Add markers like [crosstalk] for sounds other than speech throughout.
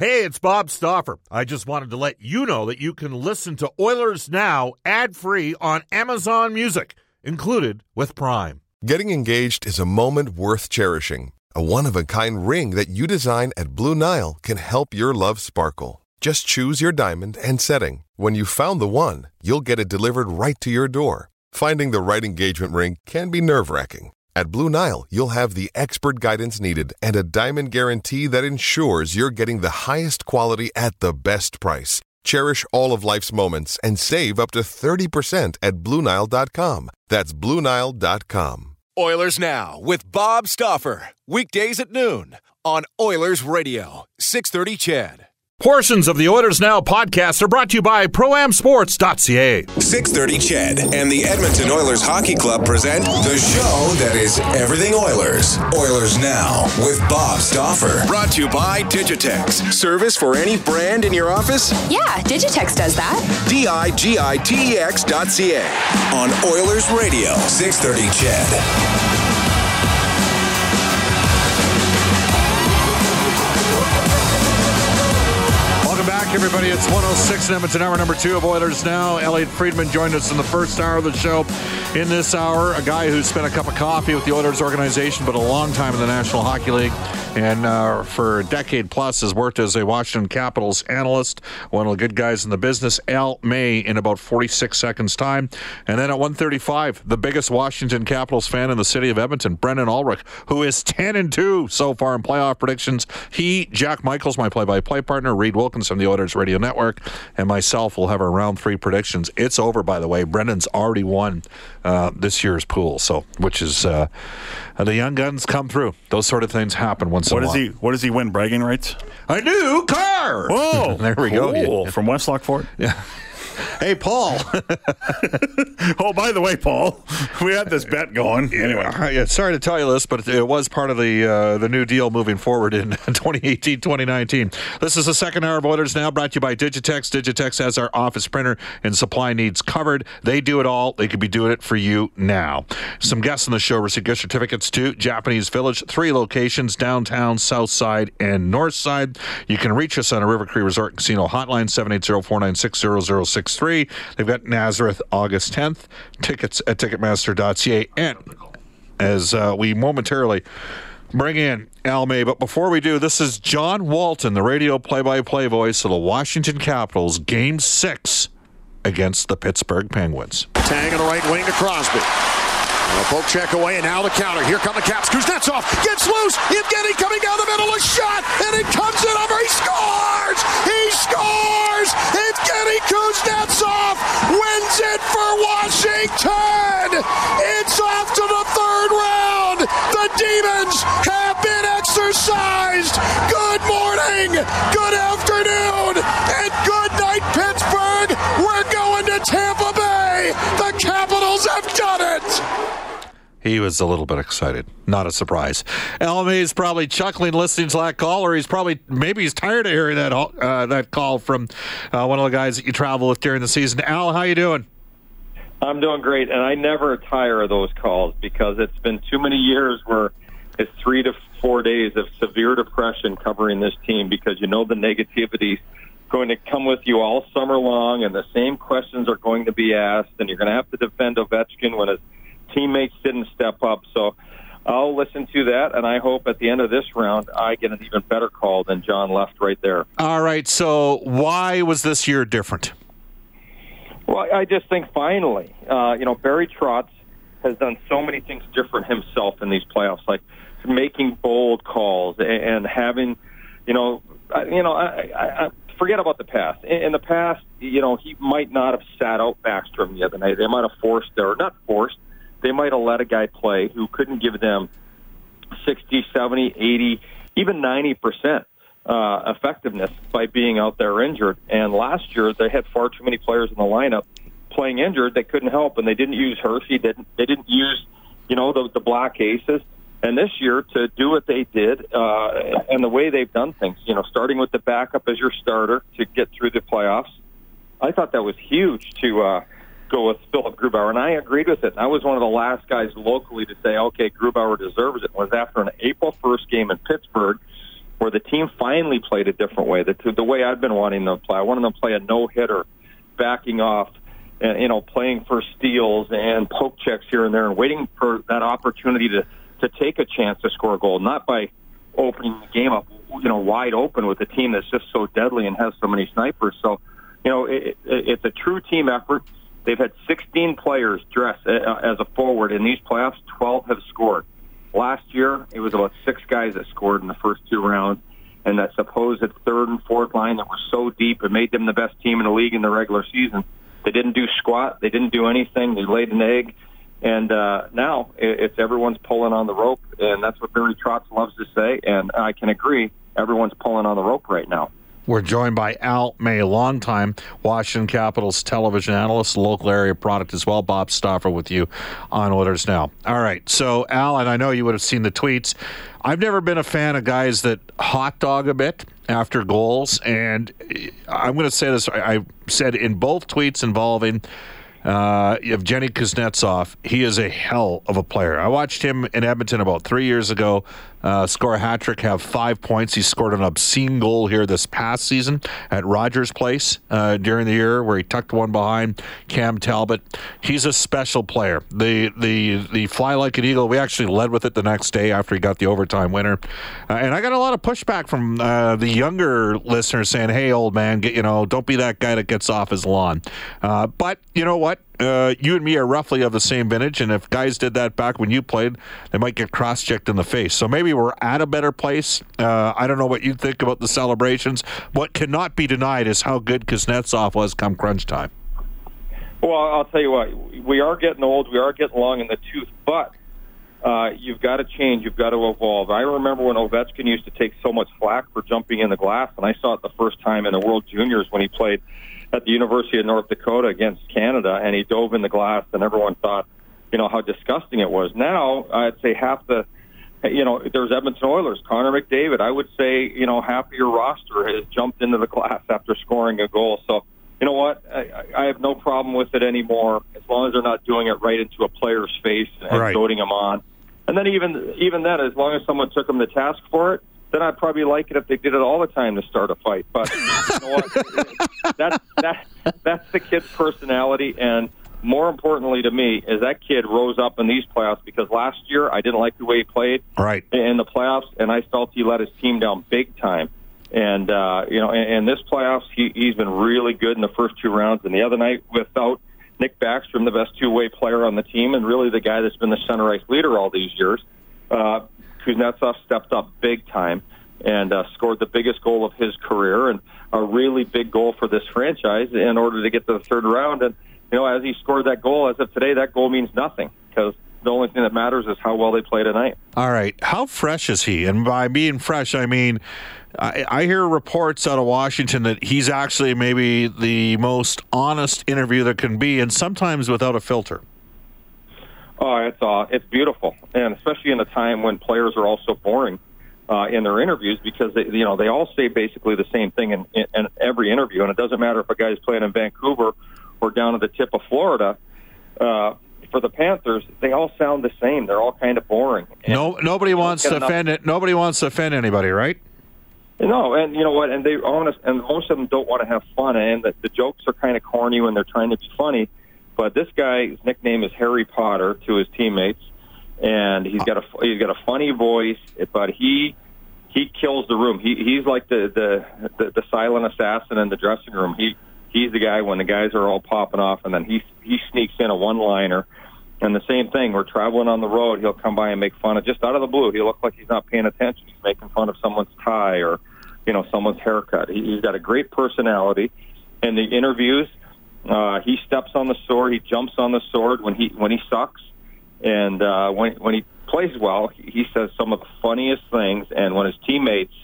Hey, it's Bob Stauffer. I just wanted to let you know that you can listen to Oilers Now ad free on Amazon Music, included with Prime. Getting engaged is a moment worth cherishing. A one of a kind ring that you design at Blue Nile can help your love sparkle. Just choose your diamond and setting. When you found the one, you'll get it delivered right to your door. Finding the right engagement ring can be nerve wracking. At Blue Nile, you'll have the expert guidance needed and a diamond guarantee that ensures you're getting the highest quality at the best price. Cherish all of life's moments and save up to 30% at BlueNile.com. That's BlueNile.com. Oilers Now with Bob Stauffer. Weekdays at noon on Oilers Radio, 630 CHED. Portions of the Oilers Now podcast are brought to you by ProAmSports.ca. 630 CHED and the Edmonton Oilers Hockey Club present the show that is everything Oilers. Oilers Now with Bob Stauffer. Brought to you by Digitex. Service for any brand in your office? Yeah, Digitex does that. D-I-G-I-T-E-X dot C-A. On Oilers Radio, 630 CHED. Back, everybody. It's 106 in Edmonton, hour number two of Oilers Now. Elliot Friedman joined us in the first hour of the show. In this hour, a guy who spent a cup of coffee with the Oilers organization, but a long time in the National Hockey League, and uh, for a decade plus has worked as a Washington Capitals analyst, one of the good guys in the business. Al May in about 46 seconds time, and then at 1:35, the biggest Washington Capitals fan in the city of Edmonton, Brendan Ulrich, who is 10 and two so far in playoff predictions. He, Jack Michaels, my play-by-play partner, Reed Wilkins from the Oilers Radio Network, and myself will have our round three predictions. It's over, by the way. Brendan's already won uh, this year's pool, so which is uh, the young guns come through. Those sort of things happen once What in a does while. he? What does he win? Bragging rights? A new car. Whoa! [laughs] there we go. Cool. [laughs] Yeah. From Westlock Ford. Yeah. Hey, Paul. [laughs] Oh, by the way, Paul, we had this bet going. Anyway, Uh, yeah, sorry to tell you this, but it was part of the uh, the new deal moving forward in [laughs] 2018, 2019. This is the second hour of Oilers Now, brought to you by Digitex. Digitex has our office printer and supply needs covered. They do it all. They could be doing it for you now. Some guests on the show received gift certificates to Japanese Village, three locations: downtown, south side, and north side. You can reach us on a River Cree Resort Casino hotline 780-496-0063. They've got Nazareth August 10th. Tickets at Ticketmaster.ca and as uh, we momentarily bring in Al May. But before we do, this is John Walton, the radio play-by-play voice of the Washington Capitals, Game Six against the Pittsburgh Penguins. Tang on the right wing to Crosby. A poke check away, and now the counter. Here come the Caps. Kuznetsov gets loose. Evgeny coming down the middle. A shot, and it comes in over. He scores! He scores! Evgeny Kuznetsov wins it for Washington! It's off to the third round. The Demons have been exercised. Good morning, good afternoon, and good night, Pittsburgh. We're going to Tampa Bay. The He was a little bit excited. Not a surprise. Al is probably chuckling listening to that call, or he's probably maybe he's tired of hearing that uh, that call from uh, one of the guys that you travel with during the season. Al, how you doing? I'm doing great, and I never tire of those calls because it's been too many years where it's three to four days of severe depression covering this team because you know the negativity going to come with you all summer long, and the same questions are going to be asked, and you're going to have to defend Ovechkin when his teammates didn't step up. So I'll listen to that, and I hope at the end of this round I get an even better call than John left right there. All right. So why was this year different? Well, I just think finally, uh, you know, Barry Trotz has done so many things different himself in these playoffs, like making bold calls and, having, you know, I, you know, I, I, I forget about the past. In, in the past, you know, he might not have sat out Backstrom the other night. They might have forced, or not forced, might have let a guy play who couldn't give them 60, 70, 80, even 90 percent uh, effectiveness by being out there injured. And last year they had far too many players in the lineup playing injured that couldn't help, and they didn't use Hershey. Didn't, they didn't use, you know, the, the black aces. And this year, to do what they did uh, and the way they've done things, you know, starting with the backup as your starter to get through the playoffs, I thought that was huge to uh, go with Philip Grubauer, and I agreed with it. And I was one of the last guys locally to say, okay, Grubauer deserves it. It was after an April 1st game in Pittsburgh where the team finally played a different way, the, the way I've been wanting them to play. I wanted them to play a no hitter, backing off, and, you know, playing for steals and poke checks here and there, and waiting for that opportunity to to take a chance to score a goal, not by opening the game up, you know, wide open with a team that's just so deadly and has so many snipers. So, you know, it, it, it's a true team effort. They've had 16 players dress uh, as a forward in these playoffs. 12 have scored. Last year, it was about six guys that scored in the first two rounds, and that supposed third and fourth line that were so deep it made them the best team in the league in the regular season. They didn't do squat. They didn't do anything. They laid an egg. And uh, now it's everyone's pulling on the rope, and that's what Barry Trotz loves to say. And I can agree, everyone's pulling on the rope right now. We're joined by Al May, longtime Washington Capitals television analyst, local area product as well. Bob Stauffer with you on Oilers Now. All right. So, Al, and I know you would have seen the tweets. I've never been a fan of guys that hot dog a bit after goals. And I'm going to say this I said in both tweets involving uh, Evgeny Kuznetsov, he is a hell of a player. I watched him in Edmonton about three years ago uh, score a hat trick, have five points. He scored an obscene goal here this past season at Rogers Place uh, during the year, where he tucked one behind Cam Talbot. He's a special player. The the the fly like an eagle. We actually led with it the next day after he got the overtime winner, uh, and I got a lot of pushback from uh, the younger listeners saying, "Hey, old man, get, you know, don't be that guy that gets off his lawn." Uh, but you know what? Uh, you and me are roughly of the same vintage, and if guys did that back when you played, they might get cross-checked in the face. So maybe we're at a better place. Uh, I don't know what you think about the celebrations. What cannot be denied is how good Kuznetsov was come crunch time. Well, I'll tell you what, we are getting old, we are getting long in the tooth, but uh, you've got to change, you've got to evolve. I remember when Ovechkin used to take so much flack for jumping in the glass, and I saw it the first time in the World Juniors when he played at the University of North Dakota against Canada, and he dove in the glass, and everyone thought, you know, how disgusting it was. Now, I'd say half the, you know, there's Edmonton Oilers, Connor McDavid. I would say, you know, half of your roster has jumped into the glass after scoring a goal. So, you know what? I, I have no problem with it anymore, as long as they're not doing it right into a player's face and right. goading him on. And then even even then, as long as someone took them to task for it, then I'd probably like it if they did it all the time to start a fight. But you know what? [laughs] that's that that's the kid's personality, and more importantly to me is that kid rose up in these playoffs because last year I didn't like the way he played right in the playoffs, and I felt he let his team down big time. And uh, you know, in, in this playoffs, he, he's been really good in the first two rounds. And the other night, without Nick Backstrom, the best two-way player on the team, and really the guy that's been the center ice leader all these years. Uh, Kuznetsov stepped up big time and uh, scored the biggest goal of his career and a really big goal for this franchise in order to get to the third round. And, you know, as he scored that goal, as of today, that goal means nothing because the only thing that matters is how well they play tonight. All right. How fresh is he? And by being fresh, I mean, I, I hear reports out of Washington that he's actually maybe the most honest interview there can be, and sometimes without a filter. Oh, it's uh, it's beautiful, and especially in a time when players are also boring uh, in their interviews because they, you know they all say basically the same thing in, in, in every interview, and it doesn't matter if a guy's playing in Vancouver or down at the tip of Florida. Uh, for the Panthers, they all sound the same. They're all kind of boring. And no, nobody wants to offend it. Nobody wants to offend anybody, right? No, and you know what? And they honest, and most of them don't want to have fun, and the, the jokes are kind of corny when they're trying to be funny. But this guy's nickname is Harry Potter to his teammates, and he's got a he's got a funny voice, but he he kills the room. He he's like the the the, the silent assassin in the dressing room. He he's the guy when the guys are all popping off, and then he he sneaks in a one liner. And the same thing, we're traveling on the road. He'll come by and make fun of just out of the blue. He'll look like he's not paying attention. He's making fun of someone's tie or, you know, someone's haircut. He, he's got a great personality. And the interviews, uh, he steps on the sword. He jumps on the sword when he when he sucks, and uh, when when he plays well, he says some of the funniest things. And when his teammates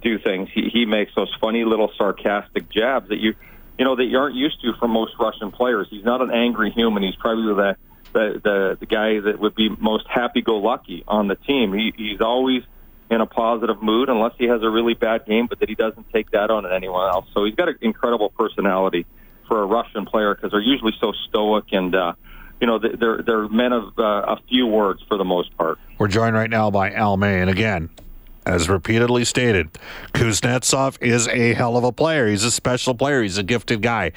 do things, he he makes those funny little sarcastic jabs that you you know that you aren't used to from most Russian players. He's not an angry human. He's probably the the the, the guy that would be most happy-go-lucky on the team. He, he's always in a positive mood unless he has a really bad game, but that he doesn't take that on anyone else. So he's got an incredible personality for a Russian player because they're usually so stoic and uh, you know they're they're men of uh, a few words for the most part. We're joined right now by Al May, and again, as repeatedly stated, Kuznetsov is a hell of a player. He's a special player. He's a gifted guy.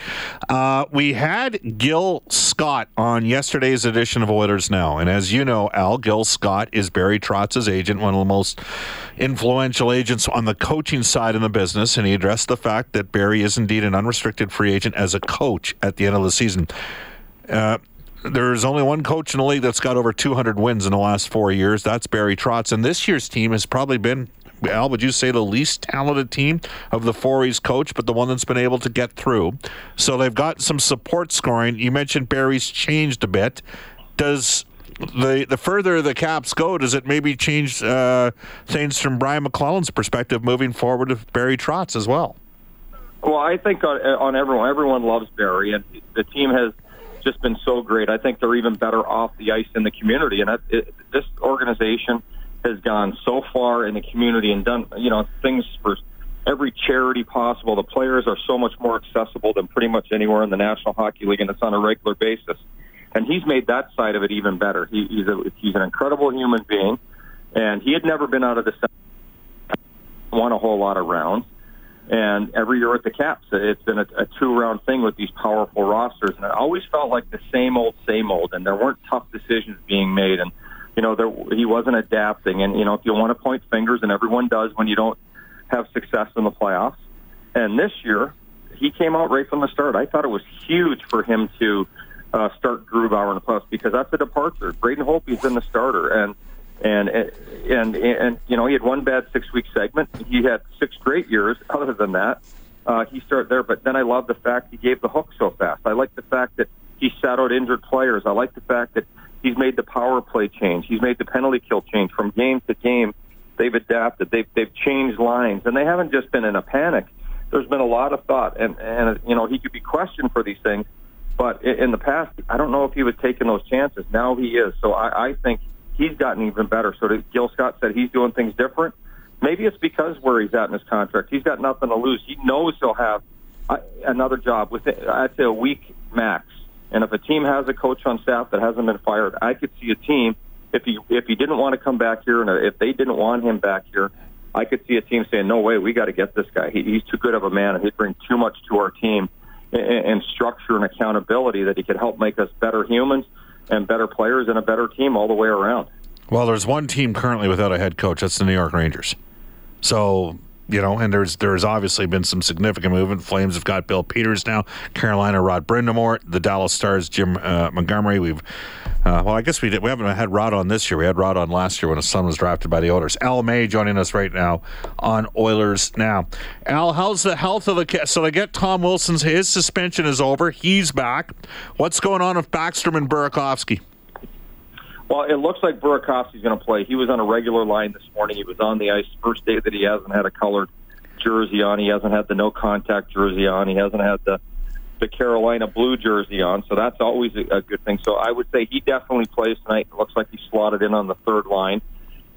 Uh, we had Gil Scott on yesterday's edition of Oilers Now. And as you know, Al, Gil Scott is Barry Trotz's agent, one of the most influential agents on the coaching side in the business. And he addressed the fact that Barry is indeed an unrestricted free agent as a coach at the end of the season. Uh, there's only one coach in the league that's got over 200 wins in the last four years. That's Barry Trotz. And this year's team has probably been, Al, would you say the least talented team of the four he's coached, but the one that's been able to get through? So they've got some support scoring. You mentioned Barry's changed a bit. Does the the further the caps go, does it maybe change uh, things from Brian MacLellan's perspective moving forward with Barry Trotz as well? Well, I think on, on everyone, everyone loves Barry, and the team has just been so great. I think they're even better off the ice in the community. And it, it, this organization has gone so far in the community and done, you know, things for every charity possible. The players are so much more accessible than pretty much anywhere in the National Hockey League, and it's on a regular basis. And he's made that side of it even better. He, he's a, he's an incredible human being, and he had never been out of the won a whole lot of rounds. And every year at the Caps, it's been a, a two-round thing with these powerful rosters, and it always felt like the same old, same old, and there weren't tough decisions being made, and you know there, he wasn't adapting. And you know if you want to point fingers, and everyone does when you don't have success in the playoffs, and this year he came out right from the start. I thought it was huge for him to uh, start Grubauer in the playoffs because that's a departure. Braden Holtby's been the starter, and and and and you know he had one bad six week segment. He had six great years. [laughs] Other than that, uh, he started there. But then I love the fact he gave the hook so fast. I like the fact that he sat out injured players. I like the fact that he's made the power play change. He's made the penalty kill change from game to game. They've adapted. They've they've changed lines, and they haven't just been in a panic. There's been a lot of thought, and and you know he could be questioned for these things. But in the past, I don't know if he was taking those chances. Now he is. So I, I think he's gotten even better. So Gil Scott said he's doing things different. Maybe it's because where he's at in his contract. He's got nothing to lose. He knows he'll have uh, another job within, I'd say, a week max. And if a team has a coach on staff that hasn't been fired, I could see a team if he if he didn't want to come back here and if they didn't want him back here, I could see a team saying, "No way, we got to get this guy. He, he's too good of a man, and he'd bring too much to our team and structure and accountability that he could help make us better humans." And better players and a better team all the way around. Well, there's one team currently without a head coach. That's the New York Rangers. So you know, and there's there's obviously been some significant movement. Flames have got Bill Peters now, Carolina Rod Brind'Amour, the Dallas Stars Jim uh, Montgomery. We've uh, well, I guess we did. We haven't had Rod on this year. We had Rod on last year when his son was drafted by the Oilers. Al May joining us right now on Oilers Now. Al, how's the health of the so they get Tom Wilson's his suspension is over. He's back. What's going on with Backstrom and Burakovsky? Well, it looks like Burakovsky's going to play. He was on a regular line this morning. He was on the ice first day that he hasn't had a colored jersey on. He hasn't had the no contact jersey on. He hasn't had the the Carolina blue jersey on. So that's always a, a good thing. So I would say he definitely plays tonight. It looks like he's slotted in on the third line,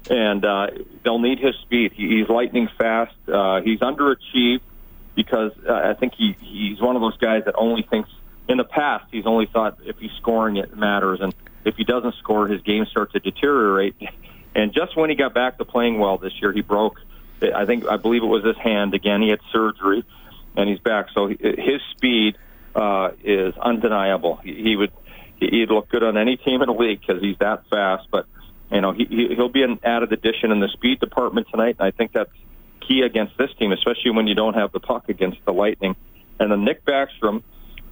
and uh, they'll need his speed. He, he's lightning fast. Uh, he's underachieved because uh, I think he he's one of those guys that only thinks. In the past, he's only thought if he's scoring, it matters, and if he doesn't score, his game starts to deteriorate. [laughs] And just when he got back to playing well this year, he broke. I think I believe it was his hand again. He had surgery, and he's back. So his speed uh, is undeniable. He, would he'd look good on any team in the league because he's that fast. But you know he he'll be an added addition in the speed department tonight. And I think that's key against this team, especially when you don't have the puck against the Lightning. And then Nick Backstrom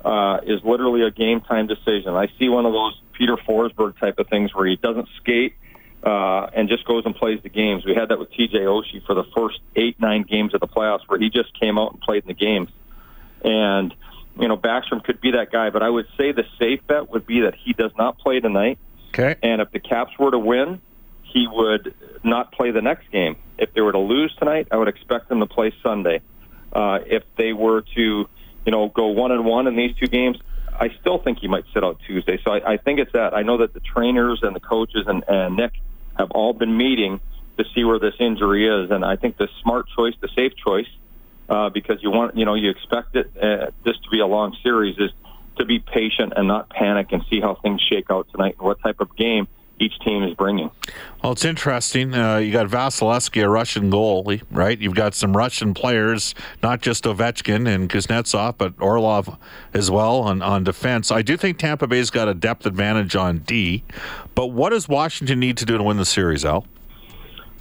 uh, is literally a game time decision. I see one of those Peter Forsberg type of things where he doesn't skate uh, and just goes and plays the games. We had that with TJ Oshie for the first eight, nine games of the playoffs where he just came out and played in the games. And, you know, Backstrom could be that guy, but I would say the safe bet would be that he does not play tonight. Okay. And if the Caps were to win, he would not play the next game. If they were to lose tonight, I would expect them to play Sunday. Uh, if they were to you know, go one and one in these two games, I still think he might sit out Tuesday. So I, I think it's that. I know that the trainers and the coaches and, and Nick have all been meeting to see where this injury is, and I think the smart choice, the safe choice, uh, because you want, you know, you expect it uh, this to be a long series, is to be patient and not panic and see how things shake out tonight and what type of game each team is bringing. Well, it's interesting. Uh, you got Vasilevskiy, a Russian goalie, right? You've got some Russian players, not just Ovechkin and Kuznetsov, but Orlov as well on, on defense. I do think Tampa Bay's got a depth advantage on D. But what does Washington need to do to win the series, Al?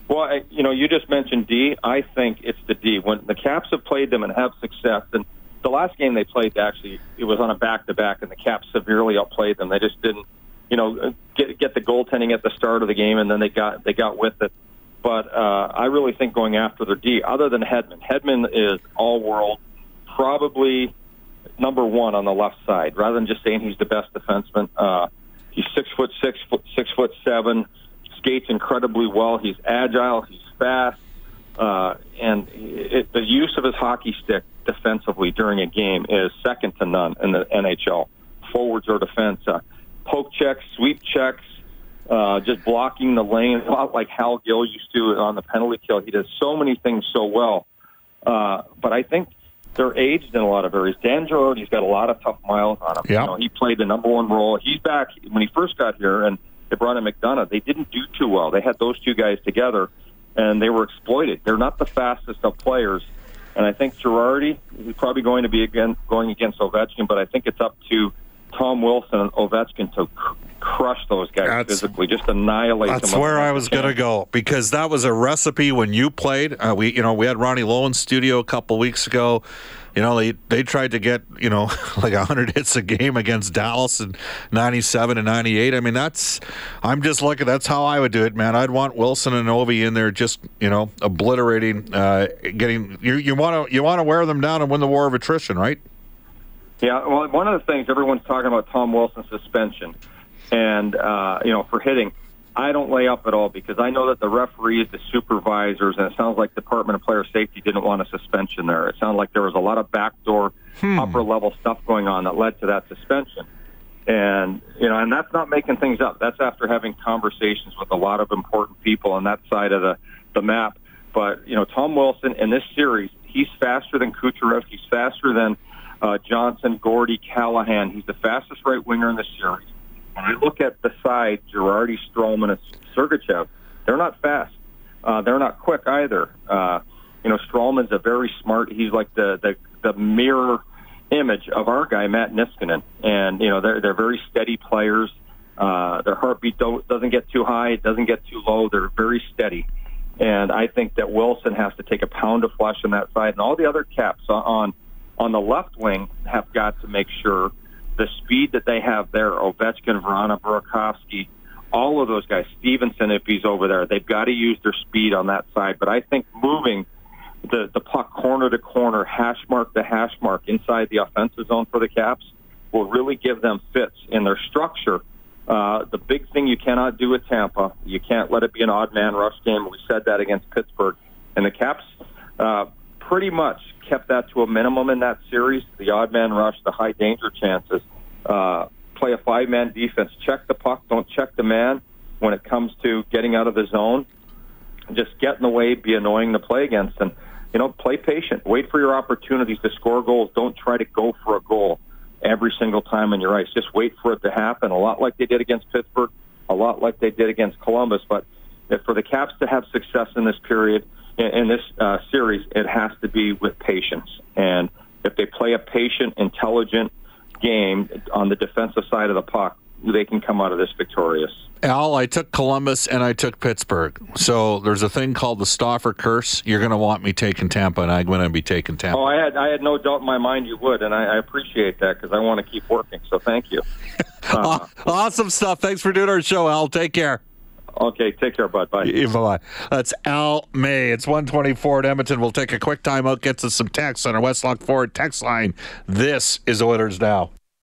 Well, I, you know, you just mentioned D. I think it's the D. When the Caps have played them and have success, and the last game they played, actually, it was on a back-to-back, and the Caps severely outplayed them. They just didn't, you know, get get the goaltending at the start of the game, and then they got they got with it. But uh, I really think going after their D, other than Hedman, Hedman is all-world, probably number one on the left side. Rather than just saying he's the best defenseman, uh, he's six foot six, foot six foot seven skates incredibly well. He's agile. He's fast. Uh, and it, the use of his hockey stick defensively during a game is second to none in the NHL. Forwards or defense, uh, poke checks, sweep checks, uh, just blocking the lane, a lot like Hal Gill used to on the penalty kill. He does so many things so well. Uh, but I think they're aged in a lot of areas. Dan Girardi's got a lot of tough miles on him. Yep. You know, he played the number one role. He's back when he first got here, and they brought in McDonagh. They didn't do too well. They had those two guys together, and they were exploited. They're not the fastest of players, and I think Girardi is probably going to be again going against Ovechkin, but I think it's up to Tom Wilson and Ovechkin to crush those guys That's- physically, just annihilate That's them. That's where I was going to go because that was a recipe when you played. Uh, we, you know, we had Ronnie Low in studio a couple weeks ago. You know, they they tried to get you know [laughs] like hundred hits a game against Dallas in '97 and '98. I mean, that's I'm just looking. That's how I would do it, man. I'd want Wilson and Ovi in there, just you know, obliterating, uh, getting you you want to you want to wear them down and win the war of attrition, right? Yeah, well, one of the things everyone's talking about Tom Wilson's suspension, and uh, you know, for hitting, I don't lay up at all because I know that the referees, the supervisors, and it sounds like Department of Player Safety didn't want a suspension there. It sounded like there was a lot of backdoor, upper level stuff going on that led to that suspension. And you know, and that's not making things up. That's after having conversations with a lot of important people on that side of the the map. But you know, Tom Wilson in this series, he's faster than Kucherov. He's faster than uh, Johnson, Gordy, Callahan. He's the fastest right winger in the series. When I look at the side, Girardi, Stralman, and Sergachev, they're not fast. Uh, they're not quick either. Uh, you know, Stralman's a very smart. He's like the the, the mirror image of our guy Matt Niskanen, and you know they're they're very steady players. Uh, their heartbeat don't, doesn't get too high, it doesn't get too low. They're very steady, and I think that Wilson has to take a pound of flesh on that side, and all the other caps on on the left wing have got to make sure the speed that they have there, Ovechkin, Vrana, Burakovsky, all of those guys, Stephenson, if he's over there, they've got to use their speed on that side. But I think moving the, the puck corner to corner, hash mark to hash mark inside the offensive zone for the Caps will really give them fits in their structure. Uh, the big thing you cannot do with Tampa, you can't let it be an odd man rush game. We said that against Pittsburgh. And the Caps uh, pretty much kept that to a minimum in that series. The odd man rush, the high danger chances. Uh, play a five man defense. Check the puck. Don't check the man when it comes to getting out of the zone. Just get in the way, be annoying to play against, and you know, play patient. Wait for your opportunities to score goals. Don't try to go for a goal every single time on your ice. Just wait for it to happen. A lot like they did against Pittsburgh, a lot like they did against Columbus. But for the Caps to have success in this period, in, in this uh, series, it has to be with patience. And if they play a patient, intelligent game on the defensive side of the puck, they can come out of this victorious. Al, I took Columbus and I took Pittsburgh. So there's a thing called the Stauffer curse. You're going to want me taking Tampa, and I'm going to be taking Tampa. Oh, I had I had no doubt in my mind you would, and I, I appreciate that because I want to keep working. So thank you. [laughs] Uh, awesome stuff. Thanks for doing our show, Al. Take care. Okay, take care, bud. Bye. Bye. That's Al May. It's 124 at Edmonton. We'll take a quick timeout, get to some text on our Westlock Ford text line. This is Oilers Now.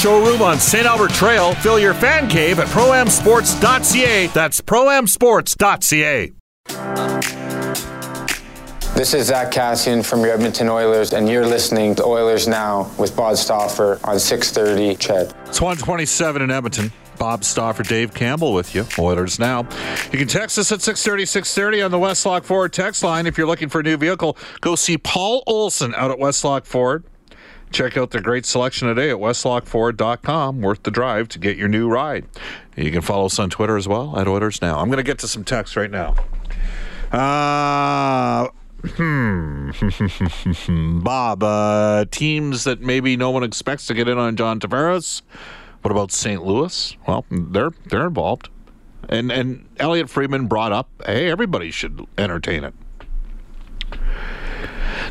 showroom on St. Albert Trail. Fill your fan cave at proamsports.ca. That's proamsports.ca. This is Zack Kassian from your Edmonton Oilers, and you're listening to Oilers Now with Bob Stauffer on 630 CHED. It's 127 in Edmonton. Bob Stauffer, Dave Campbell with you. Oilers Now. You can text us at 630, 630 on the Westlock Ford text line. If you're looking for a new vehicle, go see Paul Olson out at Westlock Ford. Check out their great selection today at westlockford.com. Worth the drive to get your new ride. You can follow us on Twitter as well at Oilers Now. I'm going to get to some text right now. Uh, hmm. [laughs] Bob, uh, teams that maybe no one expects to get in on John Tavares. What about St. Louis? Well, they're they're involved. And and Elliot Friedman brought up, hey, everybody should entertain it.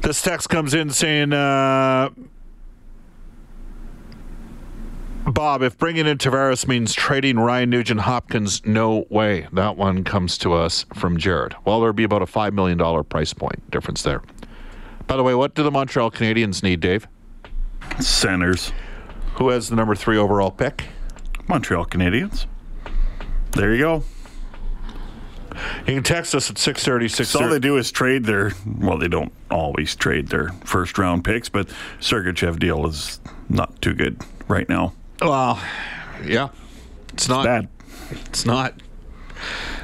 This text comes in saying, uh, Bob, if bringing in Tavares means trading Ryan Nugent Hopkins, no way. That one comes to us from Jared. Well, there'd be about a $5 million price point difference there. By the way, what do the Montreal Canadiens need, Dave? Centers. Who has the number three overall pick? Montreal Canadiens. There you go. You can text us at 636. So all they do is trade their, well, they don't always trade their first round picks, but Sergachev deal is not too good right now. Well, yeah. It's not. Bad. It's not.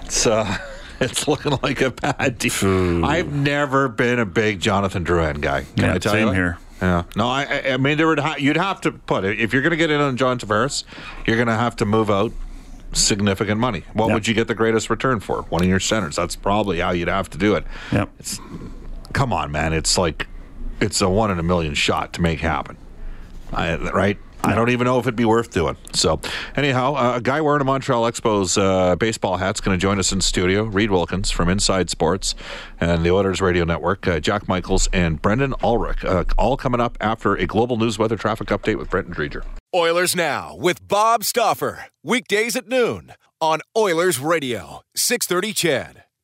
It's uh [laughs] it's looking like a bad deal. I've never been a big Jonathan Drouin guy. Can Yeah, I tell same you? that? here. Yeah. No, I I- I mean there would ha- you'd have to put it if you're going to get in on John Tavares, you're going to have to move out significant money. What Yep. would you get the greatest return for? One of your centers. That's probably how you'd have to do it. Yep. It's come on, man. It's like it's a one in a million shot to make happen. I, right? I don't even know if it'd be worth doing. So, anyhow, uh, a guy wearing a Montreal Expos uh, baseball hat's going to join us in studio. Reed Wilkins from Inside Sports and the Oilers Radio Network. Uh, Jack Michaels and Brendan Ulrich, uh, all coming up after a global news weather traffic update with Brenton Dreger. Oilers Now with Bob Stauffer. Weekdays at noon on Oilers Radio, 630 CHED.